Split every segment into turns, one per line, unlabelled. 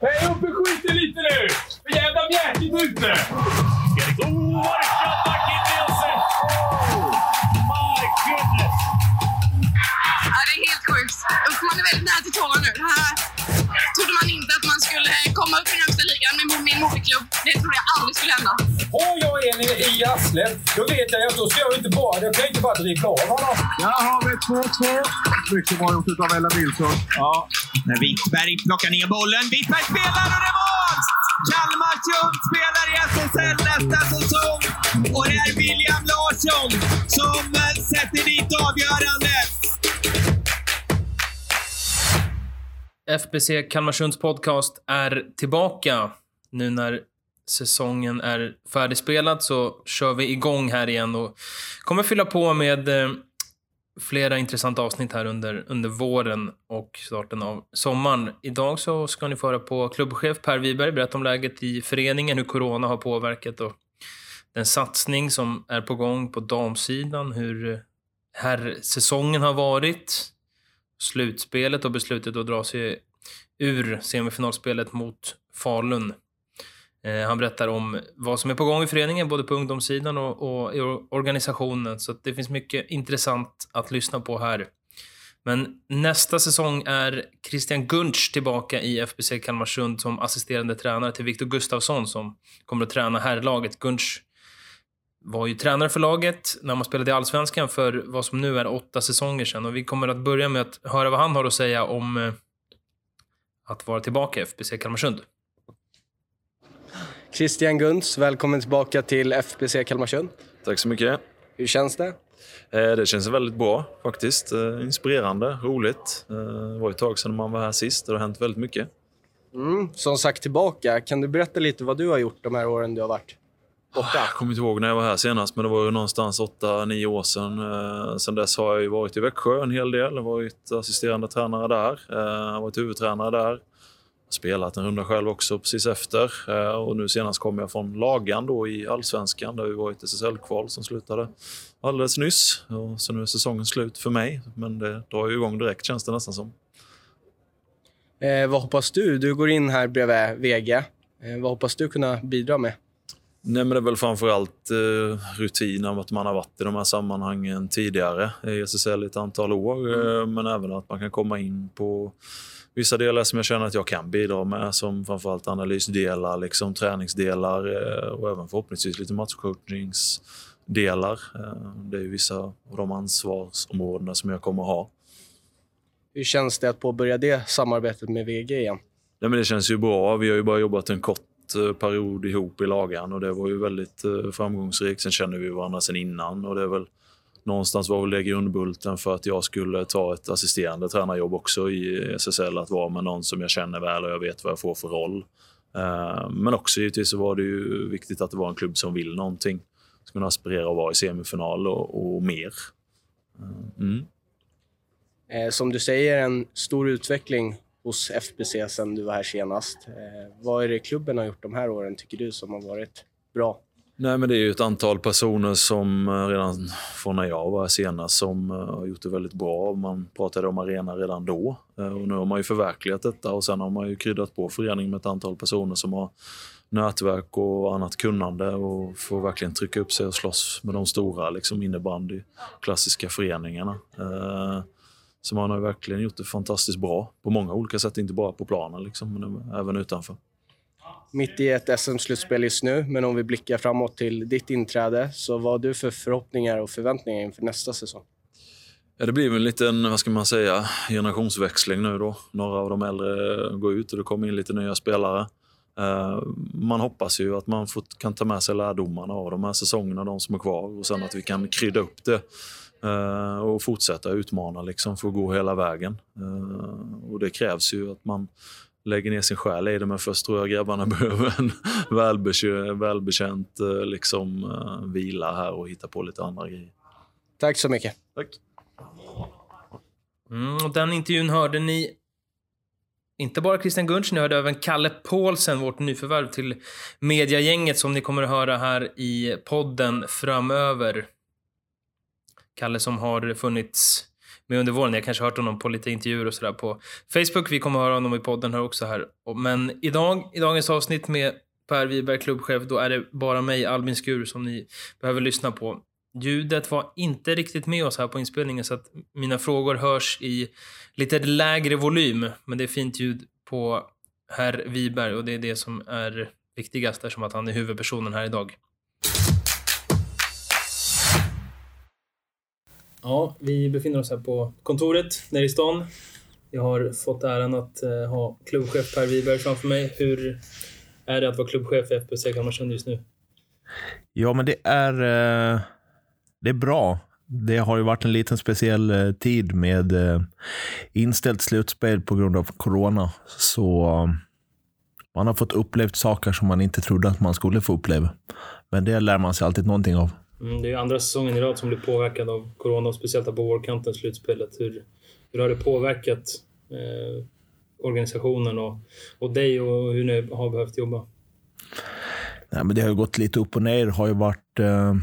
Hej upp och skiten lite nu! För jävla mjäkigt ute!
Oh, what!
Ja, det är helt sjukt. Usch, man är väldigt nära till tårna nu. Det här trodde man inte att man skulle komma upp i högsta ligan med min moderklubb. Det trodde jag aldrig skulle hända.
Har jag en i, arslet, då vet jag att då ska jag inte bara, jag kan inte bara dribbla av honom.
Där har vi 2-2. Mycket bra gjort av Ella Nilsson. Ja.
När Wittberg plockar ner bollen. Wittberg spelar och det är mål! Kalmarsund spelar i SSL nästa säsong. Och det är William Larsson som eh, sätter dit avgörandet.
FBC Kalmarsunds podcast är tillbaka. Nu när säsongen är färdigspelad så kör vi igång här igen och kommer fylla på med eh, flera intressanta avsnitt här under, under våren och starten av sommaren. Idag så ska ni föra på klubbchef Per Wiberg berätta om läget i föreningen, hur corona har påverkat och den satsning som är på gång på damsidan, hur eh, här säsongen har varit, slutspelet och beslutet att dra sig ur semifinalspelet mot Falun. Eh, han berättar om vad som är på gång i föreningen, både på ungdomssidan och, och i organisationen. Så att det finns mycket intressant att lyssna på här. Men nästa säsong är Christian Gunsch tillbaka i FBC Kalmarsund som assisterande tränare till Viktor Gustafsson som kommer att träna herrlaget. Gunsch var ju tränare för laget när man spelade i Allsvenskan för vad som nu är åtta säsonger sedan. Och vi kommer att börja med att höra vad han har att säga om eh, att vara tillbaka i FBC Kalmarsund.
Christian Gunts, välkommen tillbaka till FBC Kalmarsund.
Tack så mycket.
Hur känns det?
Eh, Det känns väldigt bra faktiskt. Eh, Inspirerande, roligt. Det var ett tag sedan man var här sist och det har hänt väldigt mycket.
Mm, som sagt tillbaka. Kan du berätta lite vad du har gjort de här åren du har varit borta?
Jag kommer inte ihåg när jag var här senast, men det var ju någonstans 8-9 år sedan. Eh, Sen dess har jag ju varit i Växjö en hel del. Varit assisterande tränare där. Eh, varit huvudtränare där. Spelat en runda själv också precis efter. Eh, Och nu senast kom jag från Lagan då i Allsvenskan där vi var i ett SSL-kval som slutade alldeles nyss. Och så nu är säsongen slut för mig, men det drar ju igång direkt känns det nästan som.
Eh, vad hoppas du? Du går in här bredvid VG. Eh, vad hoppas du kunna bidra med?
Nej, men det är väl framförallt eh, rutin att man har varit i de här sammanhangen tidigare i SSL i ett antal år. Eh, men även att man kan komma in på vissa delar som jag känner att jag kan bidra med. Som framförallt analysdelar, liksom träningsdelar eh, och även förhoppningsvis lite matchcoachningsdelar. Eh, det är vissa av de ansvarsområdena som jag kommer ha.
Hur känns det att påbörja det samarbetet med VG igen?
Nej, men det känns ju bra. Vi har ju bara jobbat en kort Eh, period ihop i lagan och det var ju väldigt eh, framgångsrikt. Sen känner vi varandra sen innan och det är väl någonstans var väl det grundbulten för att jag skulle ta ett assisterande tränarjobb också i SSL. Att vara med någon som jag känner väl och jag vet vad jag får för roll. Eh, men också givetvis så var det ju viktigt att det var en klubb som vill någonting. Som kunde aspirera att vara i semifinal och, och mer. Mm.
Som du säger, en stor utveckling hos FBC sen du var här senast. Eh, vad är det klubben har gjort de här åren, tycker du, som har varit bra?
Nej, men det är ju ett antal personer som eh, redan från när jag var här senast som eh, har gjort det väldigt bra. Man pratade om arena redan då eh, och nu har man ju förverkligat detta och sen har man ju kryddat på föreningen med ett antal personer som har nätverk och annat kunnande och får verkligen trycka upp sig och slåss med de stora liksom innebandy, klassiska föreningarna. Så man har verkligen gjort det fantastiskt bra på många olika sätt, inte bara på planen liksom, men även utanför.
Mitt i ett SM-slutspel just nu, men om vi blickar framåt till ditt inträde, så vad har du för förhoppningar och förväntningar inför nästa säsong?
Ja, det blir väl en liten, vad ska man säga, generationsväxling nu då. Några av de äldre går ut och det kommer in lite nya spelare. Eh, Man hoppas ju att man får, kan ta med sig lärdomarna av de här säsongerna, de som är kvar, och sen att vi kan krydda upp det eh, och fortsätta utmana liksom för att gå hela vägen. Eh, Och det krävs ju att man lägger ner sin själ i det, men först tror jag grabbarna behöver en välbekänt, välbekänt eh, liksom, eh, vila här och hitta på lite andra grejer.
Tack så mycket.
Tack.
Mm, och den intervjun hörde ni inte bara Christian Gunsch, ni hörde även Kalle Paulsen, vårt nyförvärv till mediagänget som ni kommer att höra här i podden framöver. Kalle som har funnits med under våren. Jag kanske har hört honom på lite intervjuer och sådär på Facebook. Vi kommer höra honom i podden här också här. Men idag, i dagens avsnitt med Per Wiberg, klubbchef, då är det bara mig, Albin Skur, som ni behöver lyssna på. Ljudet var inte riktigt med oss här på inspelningen så att mina frågor hörs i lite lägre volym. Men det är fint ljud på herr Wiberg och det är det som är viktigast eftersom att han är huvudpersonen här idag. Ja, vi befinner oss här på kontoret nere i stan. Jag har fått äran att eh, ha klubbchef Per Wiberg framför mig. Hur är det att vara klubbchef i FBC Kalmarsund just nu?
Ja, men det är, eh, det är bra. Det har ju varit en liten speciell eh, tid med eh, inställt slutspel på grund av corona. Så eh, man har fått upplevt saker som man inte trodde att man skulle få uppleva. Men det lär man sig alltid någonting av.
Mm, det är andra säsongen i rad som blir påverkad av corona, och speciellt på vårkanten, slutspelet. Hur, hur har det påverkat eh, organisationen och, och dig och hur ni har behövt jobba?
Nej, men det har ju gått lite upp och ner. Det har ju varit eh,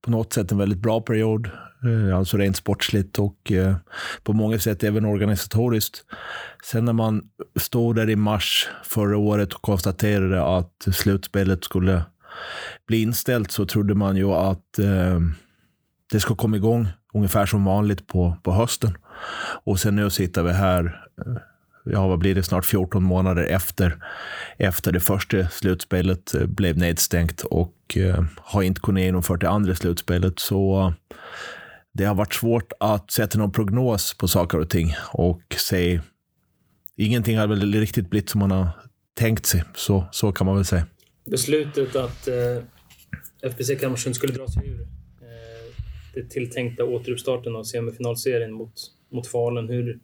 på något sätt en väldigt bra period. Eh, alltså rent sportsligt och eh, på många sätt även organisatoriskt. Sen när man stod där i mars förra året och konstaterade att slutspelet skulle bli inställt så trodde man ju att eh, det ska komma igång ungefär som vanligt på, på hösten. Och sen nu sitter vi här, eh, ja vad blir det, snart 14 månader efter, efter det första slutspelet eh, blev nedstängt och eh, har inte kunnat genomföra det andra slutspelet. Så eh, det har varit svårt att sätta någon prognos på saker och ting och se. Ingenting har väl riktigt blivit som man har tänkt sig, så, så kan man väl säga.
Beslutet att eh, FBC Kalmarsund skulle dra sig ur eh, den tilltänkta återuppstarten av semifinalserien mot, mot Falun. Hur,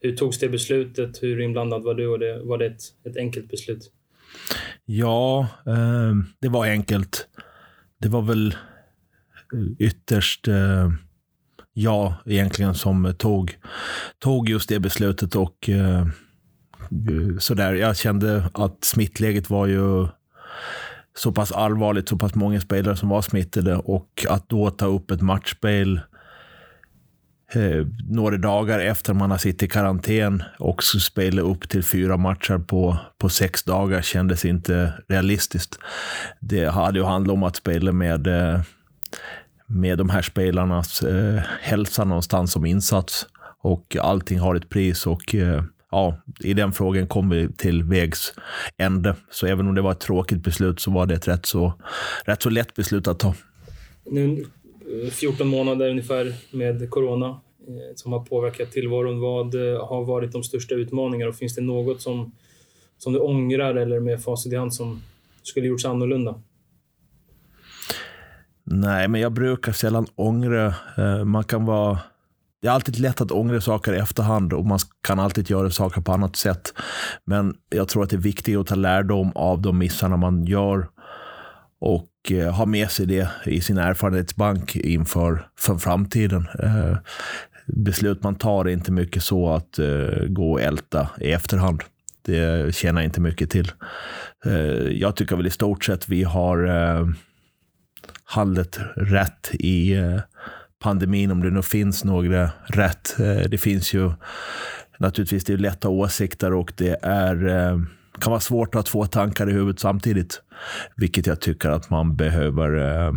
hur togs det beslutet? Hur inblandad var du? Och det, var det ett, ett enkelt beslut?
Ja, eh, det var enkelt. Det var väl ytterst eh, jag egentligen som tog, tog just det beslutet och eh, sådär. Jag kände att smittläget var ju så pass allvarligt, så pass många spelare som var smittade och att då ta upp ett matchspel eh, några dagar efter man har suttit i karantän och spela upp till fyra matcher på, på sex dagar kändes inte realistiskt. Det hade ju handlat om att spela med, eh, med de här spelarnas eh, hälsa någonstans som insats och allting har ett pris och eh, ja, i den frågan kom vi till vägs ände. Så även om det var ett tråkigt beslut så var det ett rätt så, rätt så lätt beslut att ta.
Nu 14 månader ungefär med corona eh, som har påverkat tillvaron. Vad eh, har varit de största utmaningarna och finns det något som, som du ångrar eller med facit i hand som skulle gjorts annorlunda?
Nej, men jag brukar sällan ångra. Eh, man kan vara det är alltid lätt att ångra saker i efterhand och man kan alltid göra saker på annat sätt. Men jag tror att det är viktigt att ta lärdom av de missarna man gör och eh, ha med sig det i sin erfarenhetsbank inför för framtiden. Eh, beslut man tar är inte mycket så att eh, gå och älta i efterhand. Det tjänar inte mycket till. Eh, jag tycker väl i stort sett vi har eh, handlat rätt i eh, pandemin, om det nu finns några rätt. Eh, det finns ju naturligtvis det är lätta åsikter och det är, eh, kan vara svårt att få tankar i huvudet samtidigt. Vilket jag tycker att man behöver, eh,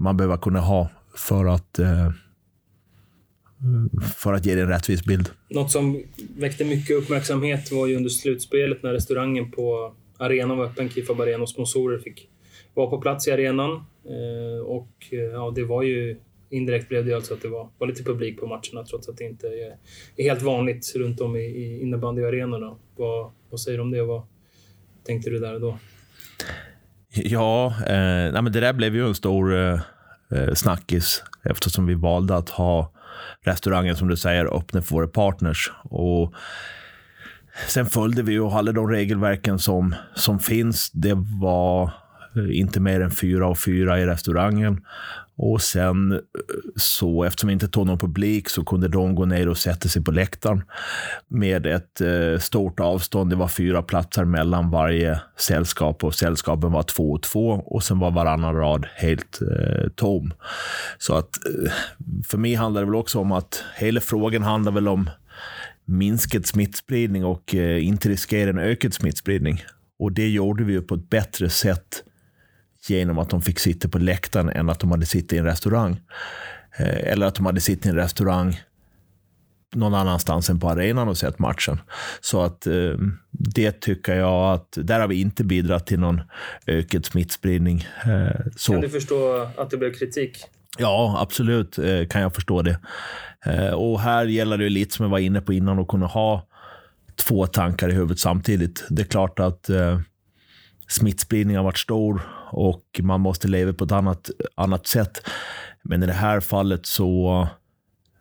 man behöver kunna ha för att för att ge dig en rättvis bild.
Något som väckte mycket uppmärksamhet var ju under slutspelet när restaurangen på arenan var öppen. Kifab Arena och sponsorer fick vara på plats i arenan. Och ja, det var ju indirekt blev det alltså att det var, var lite publik på matcherna trots att det inte är, är helt vanligt runt om i, i innebandyarenorna. Vad, vad säger du om det vad tänkte du där och då?
Ja, eh, nej men det där blev ju en stor eh, eh, snackis eftersom vi valde att ha restaurangen som du säger öppen för våra partners. Och sen följde vi ju alla de regelverken som, som finns. Det var eh, inte mer än fyra och fyra i restaurangen. Och sen eh, så, eftersom vi inte tog någon publik, så kunde de gå ner och sätta sig på läktaren med ett eh, stort avstånd. Det var fyra platser mellan varje sällskap och sällskapen var två och två och sen var varannan rad helt eh, tom. Så att eh, för mig handlar det väl också om att hela frågan handlar väl om minskad smittspridning och eh, inte riskera en ökad smittspridning. Och det gjorde vi ju på ett bättre sätt genom att de fick sitta på läktaren än att de hade suttit i en restaurang. Eh, eller att de hade suttit i en restaurang någon annanstans än på arenan och sett matchen. Så att eh, det tycker jag att, där har vi inte bidragit till någon ökad smittspridning. Eh, så.
Kan du förstå att det blev kritik?
Ja, absolut eh, kan jag förstå det. Eh, och här gäller det lite som jag var inne på innan, att kunna ha två tankar i huvudet samtidigt. Det är klart att eh, smittspridningen har varit stor och man måste leva på ett annat, annat sätt. Men i det här fallet så,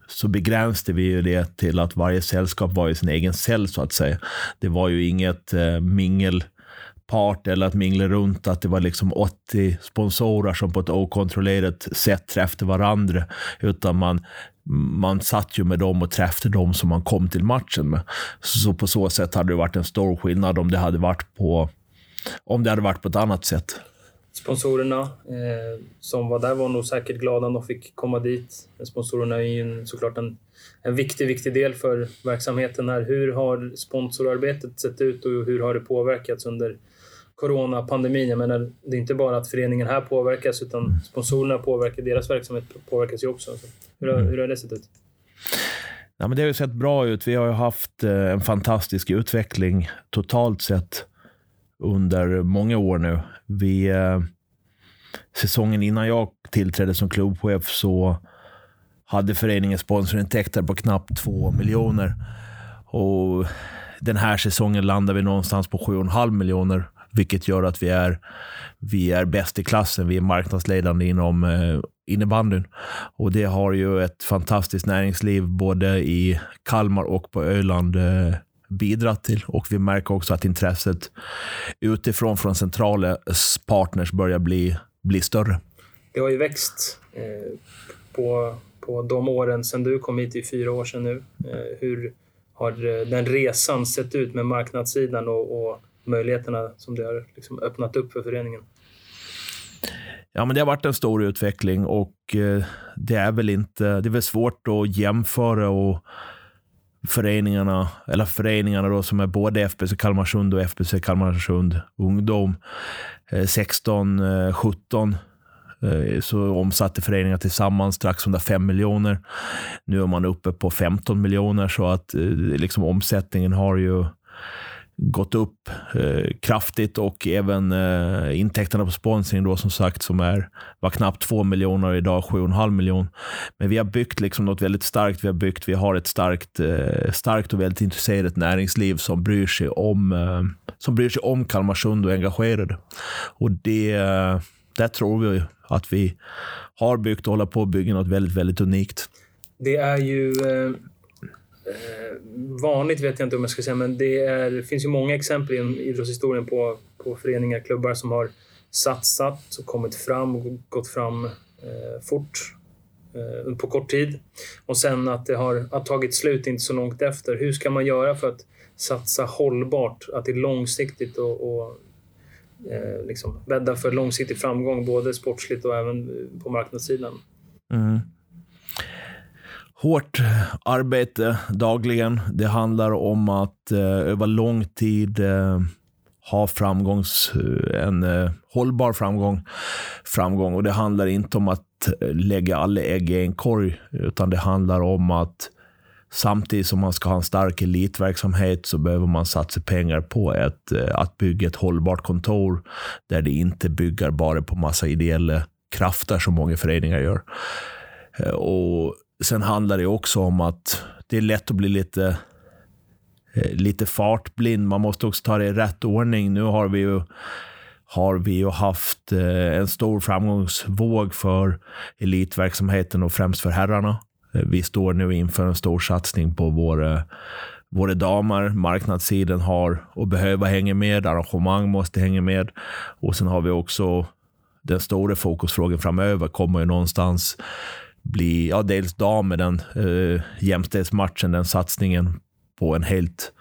så begränsade vi ju det till att varje sällskap var i sin egen cell, så att säga. Det var ju inget eh, mingelpart eller att mingla runt, att det var liksom 80 sponsorer som på ett okontrollerat sätt träffade varandra, utan man man satt ju med dem och träffade dem som man kom till matchen med. Så på så sätt hade det varit en stor skillnad om det hade varit på, om det hade varit på ett annat sätt.
Sponsorerna eh, som var där var nog säkert glada när de fick komma dit. Sponsorerna är ju en, såklart en, en viktig, viktig del för verksamheten här. Hur har sponsorarbetet sett ut och hur har det påverkats under coronapandemin? Jag menar, det är inte bara att föreningen här påverkas utan sponsorerna påverkar, deras verksamhet påverkas ju också. Så hur, har, hur har det sett ut?
Ja, men det har ju sett bra ut. Vi har ju haft eh, en fantastisk utveckling totalt sett under många år nu. Vi, eh, säsongen innan jag tillträdde som klubbchef så hade föreningen sponsorintäkter på knappt två miljoner. Och den här säsongen landar vi någonstans på 7,5 miljoner, vilket gör att vi är, vi är bäst i klassen. Vi är marknadsledande inom eh, innebandyn. Och det har ju ett fantastiskt näringsliv både i Kalmar och på Öland eh, bidragit till. Och vi märker också att intresset utifrån från centrala partners börjar bli, bli större.
Det har ju växt eh, på, på de åren sedan du kom hit, i fyra år sedan nu. Eh, hur har eh, den resan sett ut med marknadssidan och, och möjligheterna som det har liksom öppnat upp för föreningen?
Ja, men det har varit en stor utveckling och eh, det är väl inte, det är väl svårt att jämföra och föreningarna, eller föreningarna då som är både FBC Kalmarsund och FBC Kalmarsund Ungdom. Eh, 16-17 eh, eh, så omsatte föreningar tillsammans strax under 5 miljoner. Nu är man uppe på 15 miljoner så att liksom omsättningen har ju gått upp eh, kraftigt och även eh, intäkterna på sponsring då som sagt som är, var knappt 2 miljoner idag 7,5 miljoner. Men vi har byggt liksom något väldigt starkt. Vi har byggt, vi har ett starkt, eh, starkt och väldigt intresserat näringsliv som bryr sig om, eh, som bryr sig om Kalmarsund och är engagerade. Och det, eh, där tror vi att vi har byggt och håller på att bygga något väldigt, väldigt unikt.
Det är ju Eh, Eh, vanligt vet jag inte om jag ska säga, men det, är, det finns ju många exempel i idrottshistorien på, på föreningar, klubbar som har satsat och kommit fram och gått fram eh, fort eh, på kort tid. Och sen att det har, att tagit slut inte så långt efter. Hur ska man göra för att satsa hållbart, att det är långsiktigt och, och eh, liksom bädda för långsiktig framgång, både sportsligt och även på marknadssidan?
Mm hårt eh, arbete dagligen. Det handlar om att eh, över lång tid eh, ha framgångs, eh, en eh, hållbar framgång, framgång. Och det handlar inte om att eh, lägga alla ägg i en korg, utan det handlar om att samtidigt som man ska ha en stark elitverksamhet så behöver man satsa pengar på ett, att bygga ett hållbart kontor där det inte bygger bara på massa ideella krafter som många föreningar gör. Och Sen handlar det också om att det är lätt att bli lite, eh, lite fartblind. Man måste också ta det i rätt ordning. Nu har vi ju, har vi ju haft eh, en stor framgångsvåg för elitverksamheten och främst för herrarna. Eh, vi står nu inför en stor satsning på våra, våra damer. Marknadssidan har och behöver hänga med. Arrangemang måste hänga med. Och sen har vi också den stora fokusfrågan framöver kommer ju någonstans bli, ja, dels dam med den eh, jämställdhetsmatchen, den satsningen på, en helt,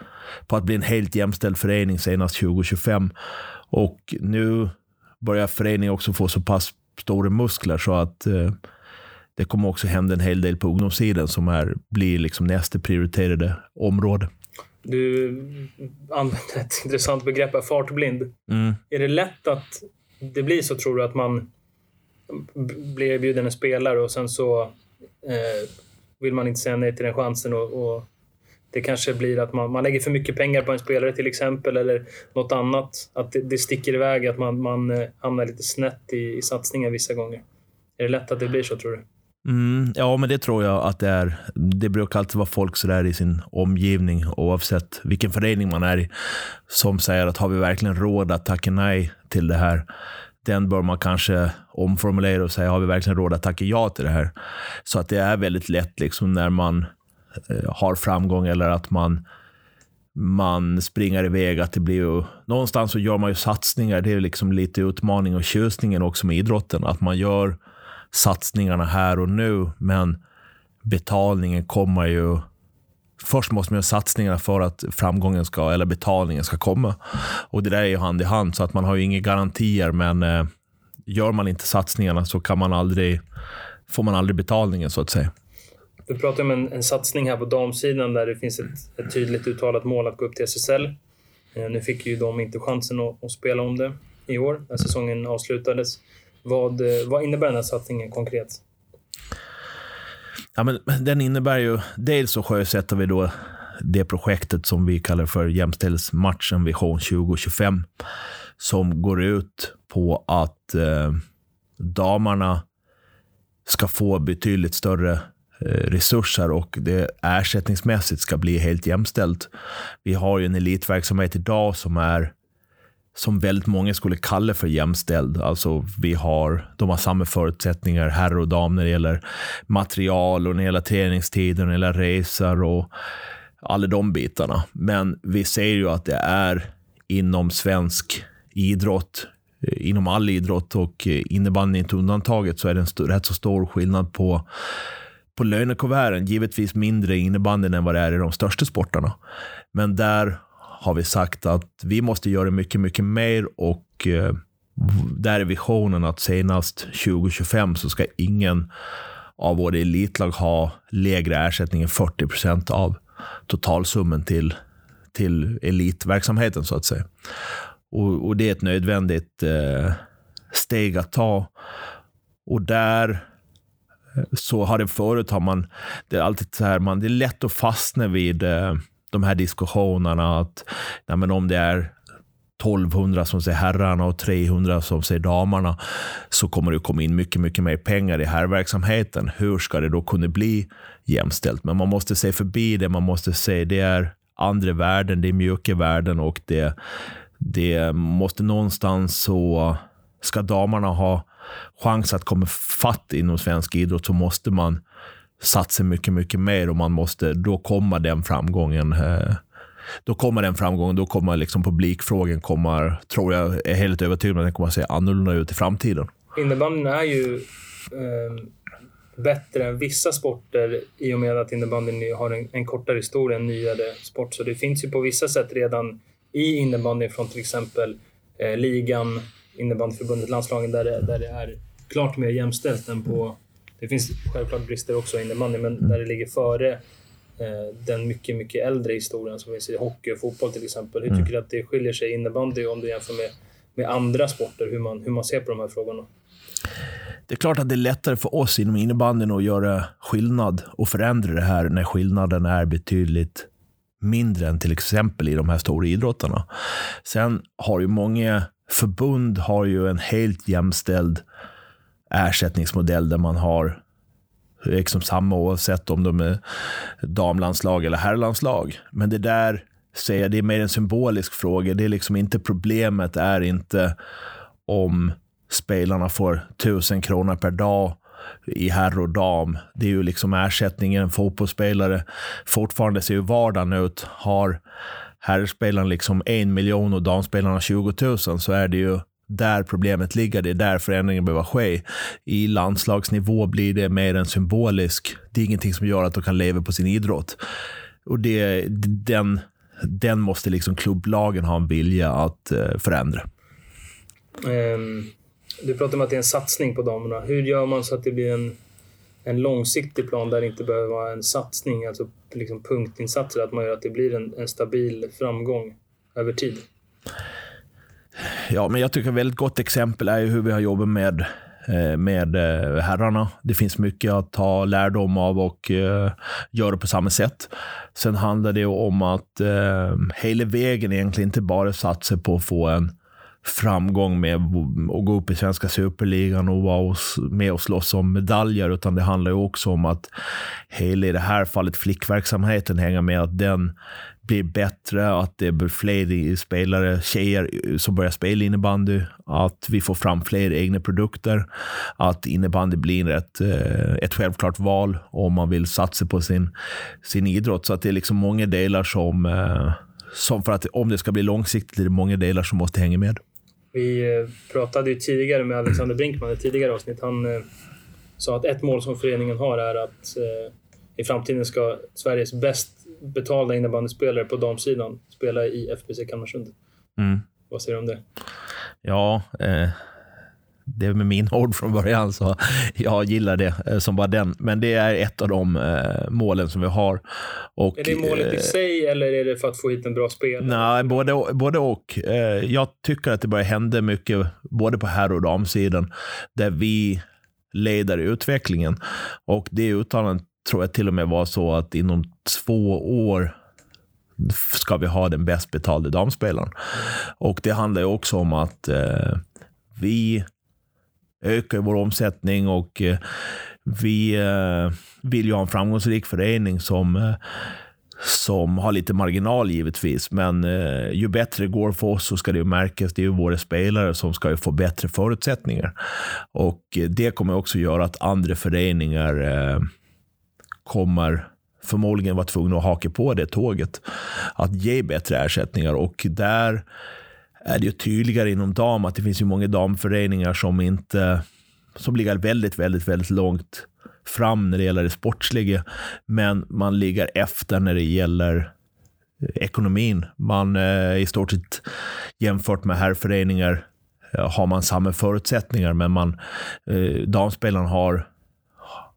på att bli en helt jämställd förening senast 2025. Och nu börjar föreningen också få så pass stora muskler så att eh, det kommer också hända en hel del på ungdomssidan som är, blir liksom nästa prioriterade område.
Du använder ett intressant begrepp, här, fartblind.
Mm.
Är det lätt att det blir så, tror du, att man blir erbjuden en spelare och sen så eh, vill man inte säga nej till den chansen och, och det kanske blir att man, man lägger för mycket pengar på en spelare till exempel eller något annat. Att det, det sticker iväg, att man, man eh, hamnar lite snett i, i satsningar vissa gånger. Är det lätt att det blir så, tror du?
Mm, ja, men det tror jag att det är. Det brukar alltid vara folk sådär i sin omgivning, oavsett vilken förening man är i, som säger att har vi verkligen råd att tacka nej till det här? Den bör man kanske omformulera och säga, har vi verkligen råd att tacka ja till det här? Så att det är väldigt lätt liksom när man eh, har framgång eller att man man springer iväg, att det blir ju... Någonstans så gör man ju satsningar. Det är liksom lite utmaning och tjusningen också med idrotten. Att man gör satsningarna här och nu, men betalningen kommer ju... Först måste man göra satsningarna för att framgången ska, eller betalningen ska komma. Och det där är ju hand i hand, så att man har ju inga garantier, men eh, gör man inte satsningarna så kan man aldrig, får man aldrig betalningen så att säga.
Du pratar om en, en satsning här på damsidan där det finns ett, ett tydligt uttalat mål att gå upp till SSL. Eh, nu fick ju de inte chansen att, att spela om det i år, när säsongen avslutades. Vad, eh, vad innebär den här satsningen konkret?
Ja, men den innebär ju, dels så sjösätter vi då det projektet som vi kallar för jämställdhetsmatchen Vision 2025, som går ut på att eh, damerna ska få betydligt större eh, resurser och det ersättningsmässigt ska bli helt jämställt. Vi har ju en elitverksamhet idag som är som väldigt många skulle kalla för jämställd. Alltså vi har, de har samma förutsättningar, herr och dam, när det gäller material och när det gäller träningstider, när det gäller resor och alla de bitarna. Men vi ser ju att det är inom svensk idrott, eh, inom all idrott och eh, innebandy inte undantaget, så är det en rätt så stor skillnad på på lönekuverten, givetvis mindre i innebandyn än vad det är i de största sporterna. Men där har vi sagt att vi måste göra mycket, mycket mer och eh, där är visionen att senast 2025 så ska ingen av våra elitlag ha lägre ersättning än 40 procent av totalsummen till, till elitverksamheten så att säga. Och, och det är ett nödvändigt eh, steg att ta. Och där eh, så har det förut, har man, det är alltid så här, man, det är lätt att fastna vid eh, de här diskussionerna att nej, men om det är 1200 som säger herrarna och 300 som säger damerna, så kommer det komma in mycket, mycket mer pengar i herrverksamheten. Hur ska det då kunna bli jämställt? Men man måste se förbi det. Man måste se det är andra värden, det är mjuka värden och det, det måste någonstans så ska damerna ha chans att komma fatt inom svensk idrott så måste man satsa mycket, mycket mer och man måste, då kommer den framgången. Eh, då kommer den framgången, då kommer liksom publikfrågan, kommer, tror jag, är helt övertygad om att den kommer att se annorlunda ut i framtiden.
Innebandyn är ju eh, bättre än vissa sporter i och med att innebandyn har en, en kortare historia än nyare sport. Så det finns ju på vissa sätt redan i innebandyn från till exempel eh, ligan, innebandyförbundet, landslagen där det, där det är klart mer jämställt än på... Det finns självklart brister också i innebandy, men där det ligger före eh, den mycket, mycket äldre historien som finns i hockey och fotboll till exempel. Hur tycker du att det skiljer sig i innebandy om du jämför med, med andra sporter, hur man, hur man ser på de här frågorna?
Det är klart att det är lättare för oss inom innebandyn att göra skillnad och förändra det här när skillnaden är betydligt mindre än till exempel i de här stora idrotterna. Sen har ju många förbund har ju en helt jämställd ersättningsmodell där man har liksom samma oavsett om de är damlandslag eller herrlandslag. Men det där säger jag, det är mer en symbolisk fråga. Det är liksom inte problemet är inte om spelarna får tusen kronor per dag i herr och dam. Det är ju liksom ersättningen. Fotbollsspelare, fortfarande ser ju vardagen ut. Har herrspelaren liksom en miljon och damspelarna 20 000 så är det ju där problemet ligger. Det är där förändringen behöver ske. I landslagsnivå blir det mer en symbolisk. Det är ingenting som gör att de kan leva på sin idrott. Och det, den, den måste liksom klubblagen ha en vilja att eh, förändra.
Um, du pratar om att det är en satsning på damerna. Hur gör man så att det blir en, en långsiktig plan där det inte behöver vara en satsning, alltså liksom punktinsatser, att man gör att det blir en, en stabil framgång över tid?
Ja, men jag tycker ett väldigt gott exempel är hur vi har jobbat med eh, med eh, herrarna. Det finns mycket att ta lärdom av och eh, göra på samma sätt. Sen handlar det om att hela vägen egentligen inte bara satsa på att få en framgång med att gå upp i svenska superligan och vara med och slåss om medaljer, utan det handlar ju också om att hela i det här fallet flickverksamheten hänger med, att den blir bättre, att det blir fler spelare, tjejer som börjar spela innebandy, att vi får fram fler egna produkter, att innebandy blir ett, eh, ett självklart val om man vill satsa på sin, sin idrott. Så att det är liksom många delar som, eh, som för att om det ska bli långsiktigt, är det många delar som måste hänga med.
Vi eh, pratade ju tidigare med Alexander Brinkman i tidigare avsnitt. Han sa att ett mål som föreningen har är att i framtiden ska Sveriges bäst betalda innebandyspelare på damsidan spela i FBC Kalmarsund.
Mm.
Vad säger du om det?
Ja, eh, det är med min ord från början, så jag gillar det eh, som bara den. Men det är ett av de eh, målen som vi har. Och,
är det målet i
eh,
sig eller är det för att få hit en bra spelare?
Nej, både, både och. Jag tycker att det börjar hända mycket, både på herr och damsidan, där vi leder utvecklingen. Och det uttalandet tror jag till och med var så att inom två år ska vi ha den bäst betalde damspelaren. Och det handlar ju också om att eh, vi ökar vår omsättning och eh, vi eh, vill ju ha en framgångsrik förening som eh, som har lite marginal givetvis, men eh, ju bättre det går för oss så ska det ju märkas. Det är ju våra spelare som ska få bättre förutsättningar och eh, det kommer också göra att andra föreningar eh, kommer förmodligen vara tvungna att haka på det tåget. Att ge bättre ersättningar och där är det ju tydligare inom dam att det finns ju många damföreningar som inte som ligger väldigt, väldigt, väldigt långt fram när det gäller det sportsliga. Men man ligger efter när det gäller eh, ekonomin. Man är i stort sett jämfört med herrföreningar eh, har man samma förutsättningar, men man, eh, har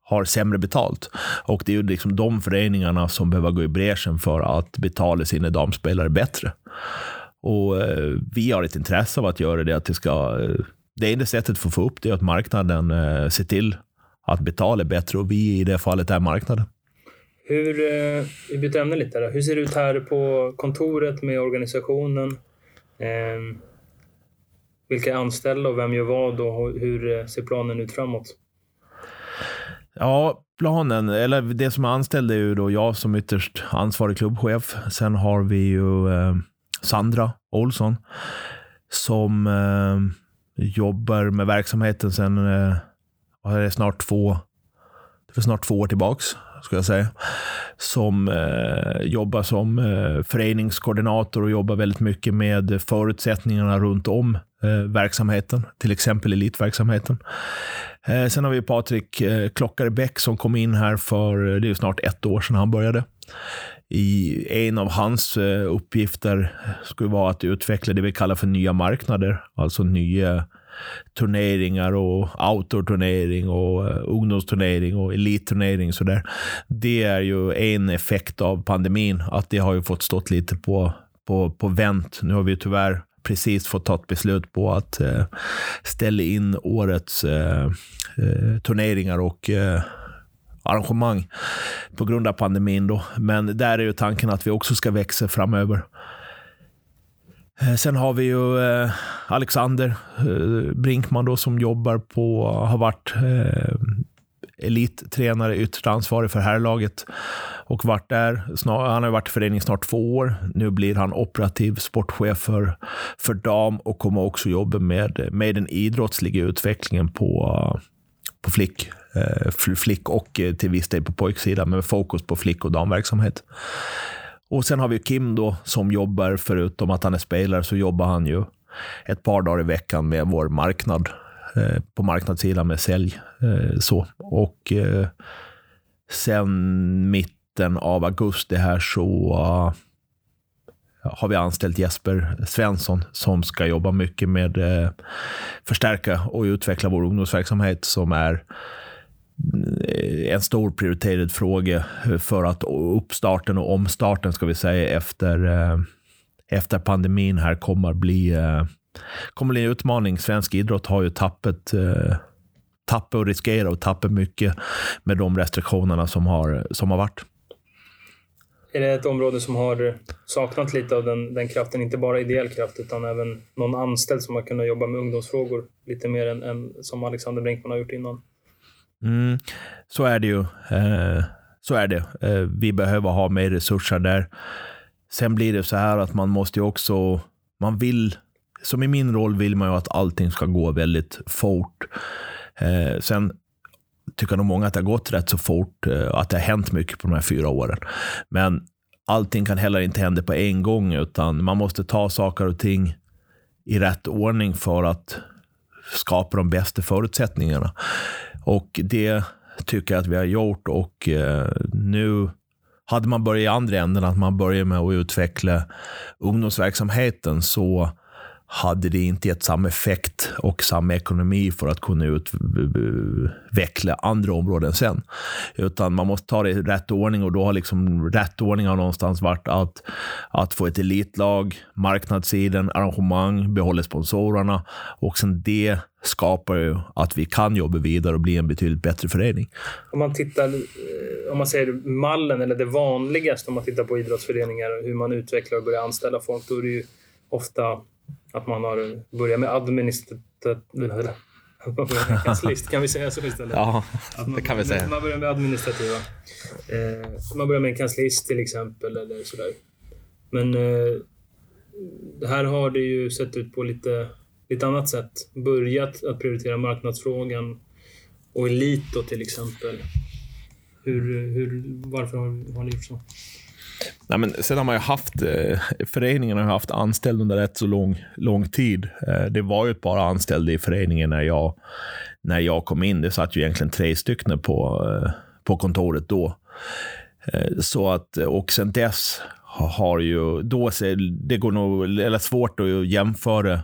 har sämre betalt. Och det är ju liksom de föreningarna som behöver gå i bräschen för att betala sina damspelare bättre. Och eh, vi har ett intresse av att göra det. Att det, ska, eh, det enda sättet för att få upp det är att marknaden eh, ser till att betala bättre och vi i det fallet är marknaden.
Hur, vi byter ämne lite. Då. Hur ser det ut här på kontoret med organisationen? Eh, vilka är anställda och vem gör vad och hur ser planen ut framåt?
Ja, planen, eller det som är anställd är ju då jag som ytterst ansvarig klubbchef. Sen har vi ju eh, Sandra Olsson som eh, jobbar med verksamheten sen eh, är snart två, det är snart två år tillbaks, ska jag säga. Som eh, jobbar som eh, föreningskoordinator och jobbar väldigt mycket med förutsättningarna runt om eh, verksamheten, till exempel elitverksamheten. Eh, sen har vi Patrik eh, Klockarebäck som kom in här för, eh, det är snart ett år sedan han började. I en av hans eh, uppgifter skulle vara att utveckla det vi kallar för nya marknader, alltså nya turneringar och outdoor-turnering och eh, ungdomsturnering och elitturnering. Så där. Det är ju en effekt av pandemin, att det har ju fått stått lite på, på, på vänt. Nu har vi tyvärr precis fått ta ett beslut på att eh, ställa in årets uh, turneringar och arrangemang på grund av pandemin. Då. Men där är ju tanken att vi också ska växa framöver. Eh, sen har vi ju eh, Alexander eh, Brinkman då, som jobbar på, har varit elittränare, ytterst ansvarig för herrlaget och varit där. han har varit i föreningen snart två år. Nu blir han operativ sportchef för, för dam och kommer också jobba med, med den idrottsliga utvecklingen på, på flick, Eh, flick och eh, till viss del på pojksidan, med fokus på flick och damverksamhet. Och sen har vi Kim då som jobbar, förutom att han är spelare, så jobbar han ju ett par dagar i veckan med vår marknad eh, på marknadssidan med sälj. Eh, så. Och eh, sen mitten av augusti här så uh, har vi anställt Jesper Svensson som ska jobba mycket med eh, förstärka och utveckla vår ungdomsverksamhet som är en stor prioriterad fråga för att uppstarten och omstarten ska vi säga efter, eh, efter pandemin här kommer bli, eh, kommer bli en utmaning. Svensk idrott har ju tappat eh, tappat och riskerar att tappa mycket med de restriktionerna som har, som har varit.
Är det ett område som har saknat lite av den, den kraften, inte bara ideell kraft utan även någon anställd som har kunnat jobba med ungdomsfrågor lite mer än, än som Alexander Brinkman har gjort innan?
Mm, så är det ju. Eh, så är det. Eh, vi behöver ha mer resurser där. Sen blir det så här att man måste ju också, man vill, som i min roll vill man ju att allting ska gå väldigt fort. Eh, sen tycker nog många att det har gått rätt så fort, eh, att det har hänt mycket på de här fyra åren. Men allting kan heller inte hända på en gång, utan man måste ta saker och ting i rätt ordning för att skapa de bästa förutsättningarna. Och det tycker jag att vi har gjort och eh, nu hade man börjat i andra änden, att man börjar med att utveckla ungdomsverksamheten, så hade det inte gett samma effekt och samma ekonomi för att kunna eh, utveckla andra områden sen. Utan man måste ta det i rätt ordning och då har liksom rätt ordning har någonstans varit att, att få ett elitlag, marknadssidan, arrangemang, behålla sponsorerna och sen det skapar ju att vi kan jobba vidare och bli en betydligt bättre förening.
Om man tittar, om man säger mallen eller det vanligaste om man tittar på idrottsföreningar, hur man utvecklar och börjar anställa folk, då är det ju ofta att man har börjat med administrativt... Kanslist, kan vi säga så istället?
Ja,
man,
det kan vi säga.
Man börjar med administrativa. Eh, man börjar med en kanslist till exempel eller sådär. Men eh, här har det ju sett ut på lite, ett annat sätt. Börjat att prioritera marknadsfrågan och elit då till exempel. Hur, hur, varför har, har ni gjort så?
Nej, men sen har man ju haft, eh, föreningen har haft anställda under rätt så lång, lång tid. Eh, det var ju ett par anställda i föreningen när jag, när jag kom in. Det satt ju egentligen tre stycken på, eh, på kontoret då. Eh, så att, och sen dess har ju, då det går nog, eller svårt att jämföra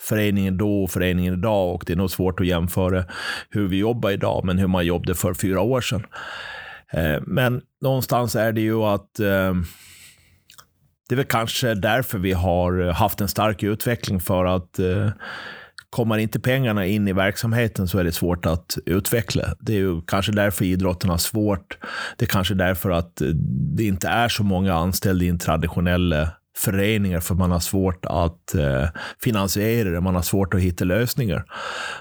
föreningen då och föreningen idag och det är nog svårt att jämföra hur vi jobbar idag men hur man jobbade för fyra år sedan. Eh, men någonstans är det ju att eh, det är väl kanske därför vi har haft en stark utveckling för att eh, kommer inte pengarna in i verksamheten så är det svårt att utveckla. Det är ju kanske därför idrotten har svårt. Det är kanske därför att det inte är så många anställda i en traditionella föreningar för man har svårt att eh, finansiera det, man har svårt att hitta lösningar.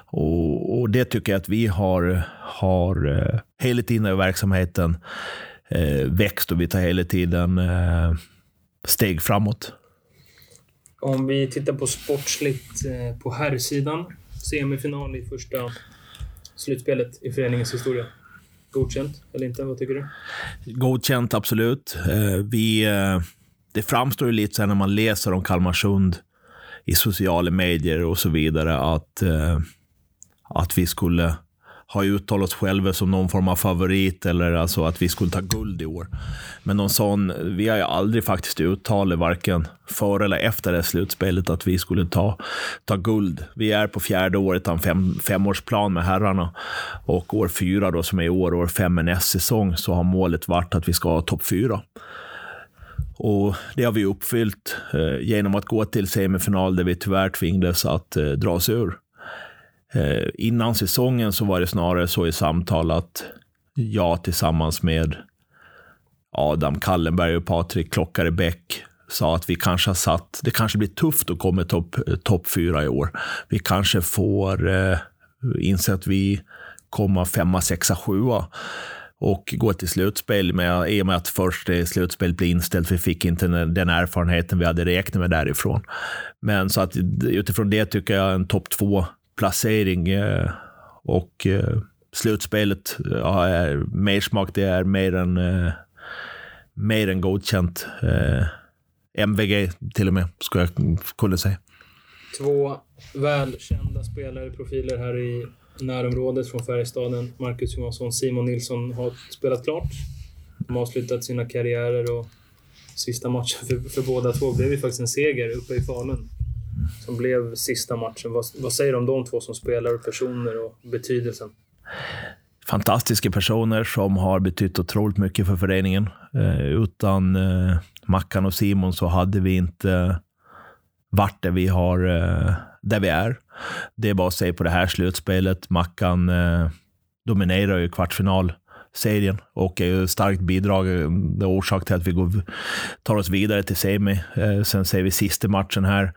Och, och det tycker jag att vi har, har eh, hela tiden i verksamheten eh, växt och vi tar hela tiden steg framåt.
Om vi tittar på sportsligt på herrsidan. Semifinal i första slutspelet i föreningens historia. Godkänt eller inte? Vad tycker du?
Godkänt, absolut. Vi, det framstår ju lite så när man läser om Kalmarsund i sociala medier och så vidare att, eh, att vi skulle ha uttalat oss själva som någon form av favorit eller alltså att vi skulle ta guld i år. Men någon sån, vi har ju aldrig faktiskt uttalat, varken före eller efter det slutspelet, att vi skulle ta, ta guld. Vi är på fjärde året av en fem, femårsplan med herrarna och år fyra då, som är i år, år fem är näst säsong, så har målet varit att vi ska ha topp fyra. Och det har vi uppfyllt eh, genom att gå till semifinal där vi tyvärr tvingades att eh, dra oss ur. Eh, innan säsongen så var det snarare så i samtal att jag tillsammans med Adam Kallenberg och Patrik Klockare Bäck sa att vi kanske har satt, det kanske blir tufft att komma topp eh, top fyra i år. Vi kanske får eh, inse att vi kommer femma, sexa, sjua och gå till slutspel med, i och med att först slutspelet blev inställt. Vi fick inte den erfarenheten vi hade räknat med därifrån. Men så att utifrån det tycker jag en topp två placering eh, och eh, slutspelet ja, är mer smak. Det är mer än, eh, mer än godkänt. MVG till och med, skulle jag kunna säga.
Två välkända spelare, profiler här i närområdet från Färjestaden. Marcus Johansson, Simon Nilsson har spelat klart. De har avslutat sina karriärer och sista matchen för, för båda två blev ju faktiskt en seger uppe i Falun. Som blev sista matchen. Vad, vad säger du om de två som spelare, personer och betydelsen?
fantastiska personer som har betytt otroligt mycket för föreningen. Eh, utan eh, Mackan och Simon så hade vi inte eh, varit där vi, har, eh, där vi är. Det är bara att se på det här slutspelet. Mackan eh, dominerar ju kvartsfinalserien och är ju starkt bidragande orsak till att vi går, tar oss vidare till semi. Eh, sen ser vi sista matchen här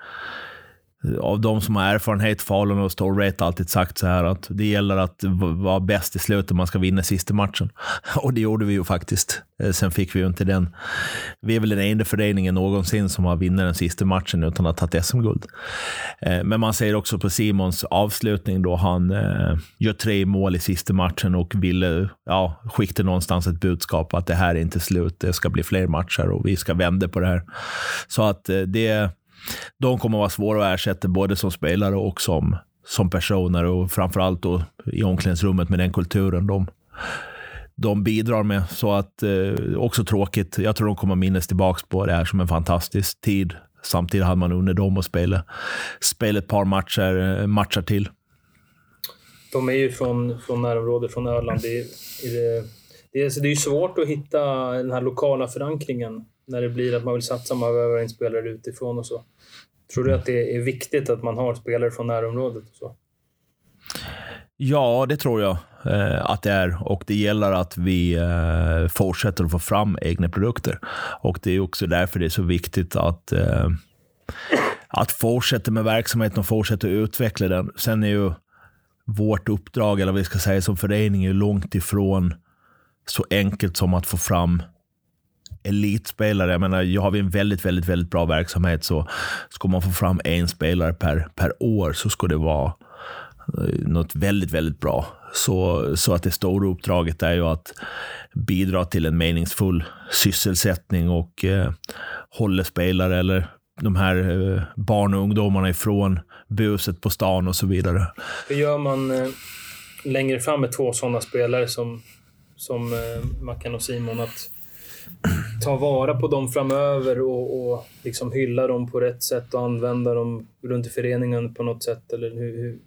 av de som har erfarenhet, Falun och Storvreta, alltid sagt så här att det gäller att vara bäst i slutet, man ska vinna sista matchen. Och det gjorde vi ju faktiskt. Eh, sen fick vi ju inte den. Vi är väl den enda föreningen någonsin som har vunnit den sista matchen utan att ha tagit SM-guld. Eh, men man ser också på Simons avslutning då han eh, gör tre mål i sista matchen och ville ja, skicka någonstans ett budskap att det här är inte slut, det ska bli fler matcher och vi ska vända på det här. Så att det de kommer att vara svåra att ersätta både som spelare och som, som personer och framförallt då i omklädningsrummet med den kulturen de, de bidrar med. Så att eh, också tråkigt. Jag tror de kommer minnas tillbaka på det här som en fantastisk tid. Samtidigt hade man under dem att spela, spela ett par matcher, eh, matcher till.
De är ju från, från närområdet, från Öland. Det, är, det, det, är, det är svårt att hitta den här lokala förankringen när det blir att man vill satsa, man behöver in spelare utifrån och så. Tror du att det är viktigt att man har spelare från närområdet? Och så?
Ja, det tror jag eh, att det är. Och det gäller att vi eh, fortsätter att få fram egna produkter. Och det är också därför det är så viktigt att, eh, att fortsätta med verksamheten och fortsätta utveckla den. Sen är ju vårt uppdrag, eller vad vi ska säga, som förening är långt ifrån så enkelt som att få fram elitspelare. Jag menar, jag har vi en väldigt, väldigt, väldigt bra verksamhet så ska man få fram en spelare per, per år så ska det vara eh, något väldigt, väldigt bra. Så, så att det stora uppdraget är ju att bidra till en meningsfull sysselsättning och eh, hålla spelare eller de här eh, barn och ungdomarna ifrån buset på stan och så vidare.
Hur gör man eh, längre fram med två sådana spelare som, som eh, Mackan och Simon? Att ta vara på dem framöver och, och liksom hylla dem på rätt sätt och använda dem runt i föreningen på något sätt? Eller hur, hur,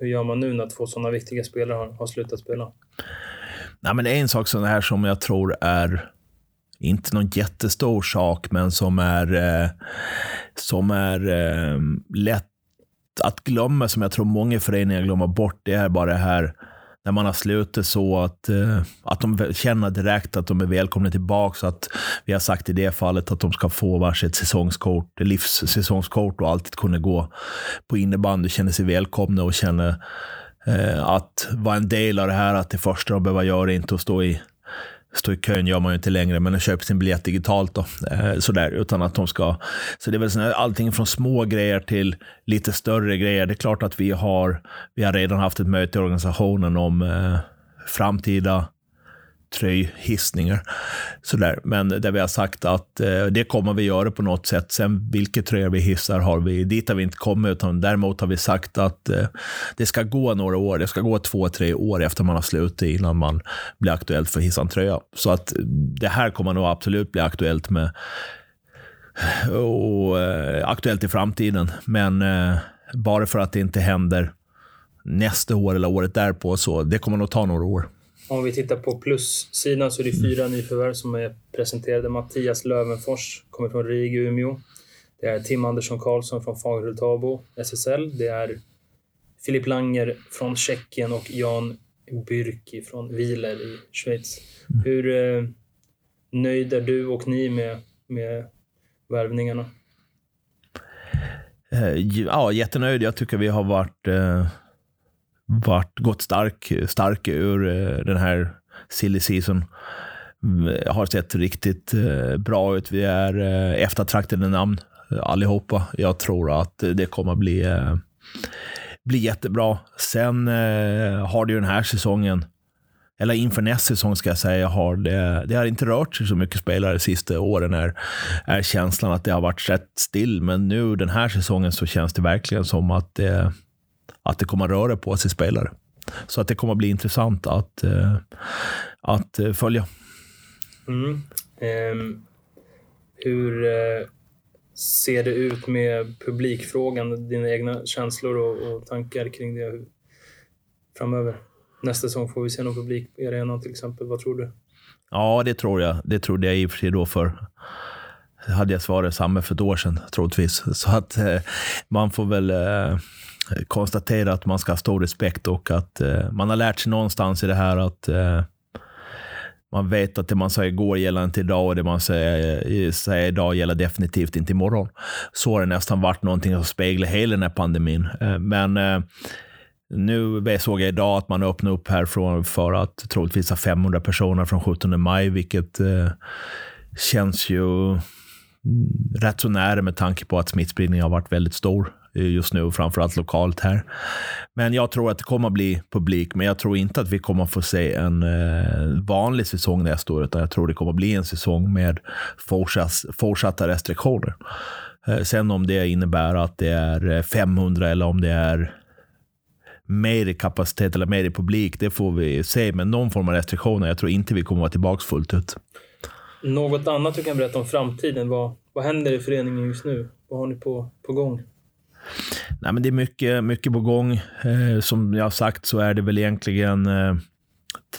hur gör man nu när två sådana viktiga spelare har, har slutat spela?
Nej, men en sak som här som jag tror är inte någon jättestor sak, men som är, eh, som är eh, lätt att glömma, som jag tror många föreningar glömmer bort, det är bara det här när man har slutit så att, eh, att de känner direkt att de är välkomna tillbaka. Att vi har sagt i det fallet att de ska få varsitt säsongskort, livssäsongskort och alltid kunna gå på innebandy, känna sig välkomna och känna eh, att vara en del av det här. Att det första de behöver göra är inte att stå i Stå i kön gör man ju inte längre, men köper sin biljett digitalt. Då, eh, sådär, utan att de ska... Så det är väl sådär, allting från små grejer till lite större grejer. Det är klart att vi har, vi har redan haft ett möte i organisationen om eh, framtida tröjhissningar. Sådär. Men där vi har sagt att eh, det kommer vi göra på något sätt. Sen vilka tröjor vi hissar har vi, dit har vi inte kommit, utan däremot har vi sagt att eh, det ska gå några år. Det ska gå två, tre år efter man har slutat innan man blir aktuellt för att hissa en tröja. Så att eh, det här kommer nog absolut bli aktuellt med och eh, aktuellt i framtiden. Men eh, bara för att det inte händer nästa år eller året därpå, så det kommer nog ta några år.
Om vi tittar på plussidan så är det fyra nyförvärv som är presenterade. Mattias Lövenfors kommer från RIG Umeå. Det är Tim Andersson Karlsson från Fagerhult SSL. Det är Filip Langer från Tjeckien och Jan Byrki från Wieler i Schweiz. Mm. Hur eh, nöjd är du och ni med, med värvningarna?
Eh, ja, jättenöjd. Jag tycker vi har varit eh varit, gått stark, stark ur eh, den här silly season. Eh, har sett riktigt eh, bra ut. Vi är eftertraktade namn allihopa. Jag tror att det kommer bli, bli jättebra. Sen har det ju den här säsongen eller inför nästa säsong ska jag säga, har det, det har inte rört sig så mycket spelare de sista åren. Är, är känslan att det har varit rätt still. Men nu den här säsongen så känns det verkligen som att det, att det kommer röra på sig spelare. Så att det kommer bli intressant att, eh, att eh, följa.
Mm. Ehm, hur eh, ser det ut med publikfrågan? Dina egna känslor och, och tankar kring det framöver? Nästa säsong får vi se någon publik i arenan till exempel. Vad tror du?
Ja, det tror jag. Det trodde jag i och för sig då för hade jag svarat samma för ett år sedan, troligtvis. Så att eh, man får väl eh, konstatera att man ska ha stor respekt och att eh, man har lärt sig någonstans i det här att eh, man vet att det man sa igår gäller inte idag och det man säger, eh, säger idag gäller definitivt inte imorgon. Så har det nästan varit någonting som speglar hela den här pandemin. Eh, men eh, nu såg jag idag att man öppnar upp här för att troligtvis ha 500 personer från 17 maj, vilket eh, känns ju Mm, rätt så nära med tanke på att smittspridningen har varit väldigt stor eh, just nu, framförallt lokalt här. Men jag tror att det kommer att bli publik, men jag tror inte att vi kommer att få se en eh, vanlig säsong nästa år, utan jag tror det kommer att bli en säsong med fortsatt, fortsatta restriktioner. Eh, sen om det innebär att det är eh, 500 eller om det är mer i kapacitet eller mer i publik, det får vi se. Men någon form av restriktioner. Jag tror inte vi kommer att vara tillbaka fullt ut.
Något annat du kan berätta om framtiden? Vad, vad händer i föreningen just nu? Vad har ni på, på gång?
Nej, men det är mycket, mycket på gång. Eh, som jag har sagt så är det väl egentligen eh,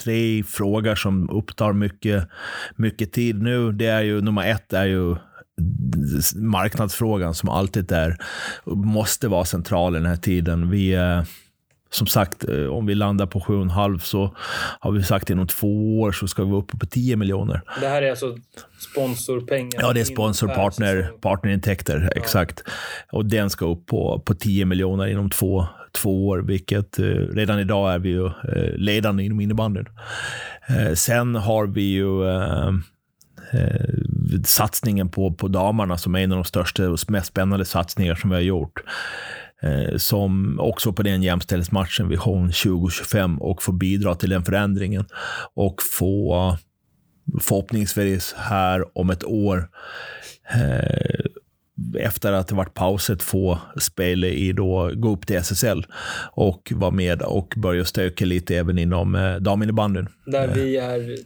tre frågor som upptar mycket, mycket tid nu. Det är ju nummer ett är ju marknadsfrågan som alltid är måste vara central i den här tiden. Vi, eh, som sagt, eh, om vi landar på 7,5 så har vi sagt inom två år så ska vi vara uppe på 10 miljoner.
Det här är alltså sponsorpengar?
Ja, det är sponsorpartner, partnerintäkter, ja. exakt. Och den ska upp på, på 10 miljoner inom två, två år, vilket eh, redan idag är vi ju eh, ledande inom innebandyn. Eh, sen har vi ju eh, eh, satsningen på, på damerna som är en av de största och mest spännande satsningar som vi har gjort eh, som också på den jämställdhetsmatchen Vision 2025 och få bidra till den förändringen och få förhoppningsvis här om ett år eh, efter att det varit pauset få spela i då, gå upp till SSL och vara med och börja stöka lite även inom eh, daminnebandyn.
Där vi är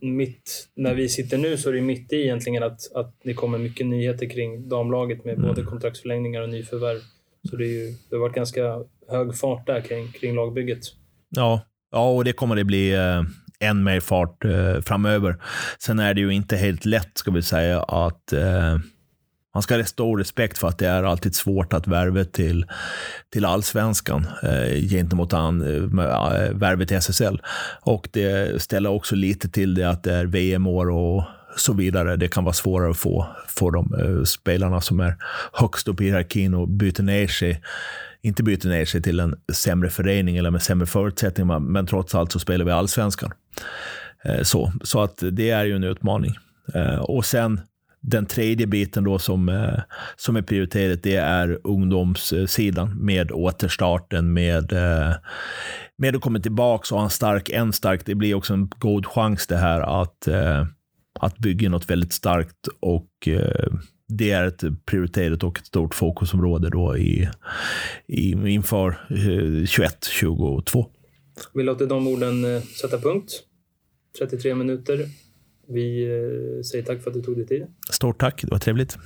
mitt, när vi sitter nu så är det mitt i egentligen att, att det kommer mycket nyheter kring damlaget med mm. både kontraktsförlängningar och nyförvärv. Så det, är ju, det har varit ganska hög fart där kring, kring lagbygget.
Ja, ja, och det kommer det bli eh, än mer fart eh, framöver. Sen är det ju inte helt lätt, ska vi säga, att eh, man ska ha stor respekt för att det är alltid svårt att värva till, till allsvenskan eh, gentemot an, eh, värvet till SSL. Och det ställer också lite till det att det är VM-år och så vidare. Det kan vara svårare att få, få de uh, spelarna som är högst upp i hierarkin och byter ner sig inte byter ner sig till en sämre förening eller med sämre förutsättningar, men trots allt så spelar vi allsvenskan. Uh, så, så att det är ju en utmaning. Uh, och sen den tredje biten då som, som är prioriterat, det är ungdomssidan med återstarten, med, med att komma tillbaka och ha en stark, en stark, det blir också en god chans det här att att bygga något väldigt starkt och eh, det är ett prioriterat och ett stort fokusområde då i, i, inför eh, 21-22.
Vi låter de orden eh, sätta punkt. 33 minuter. Vi eh, säger tack för att du tog dig tid.
Stort tack, det var trevligt.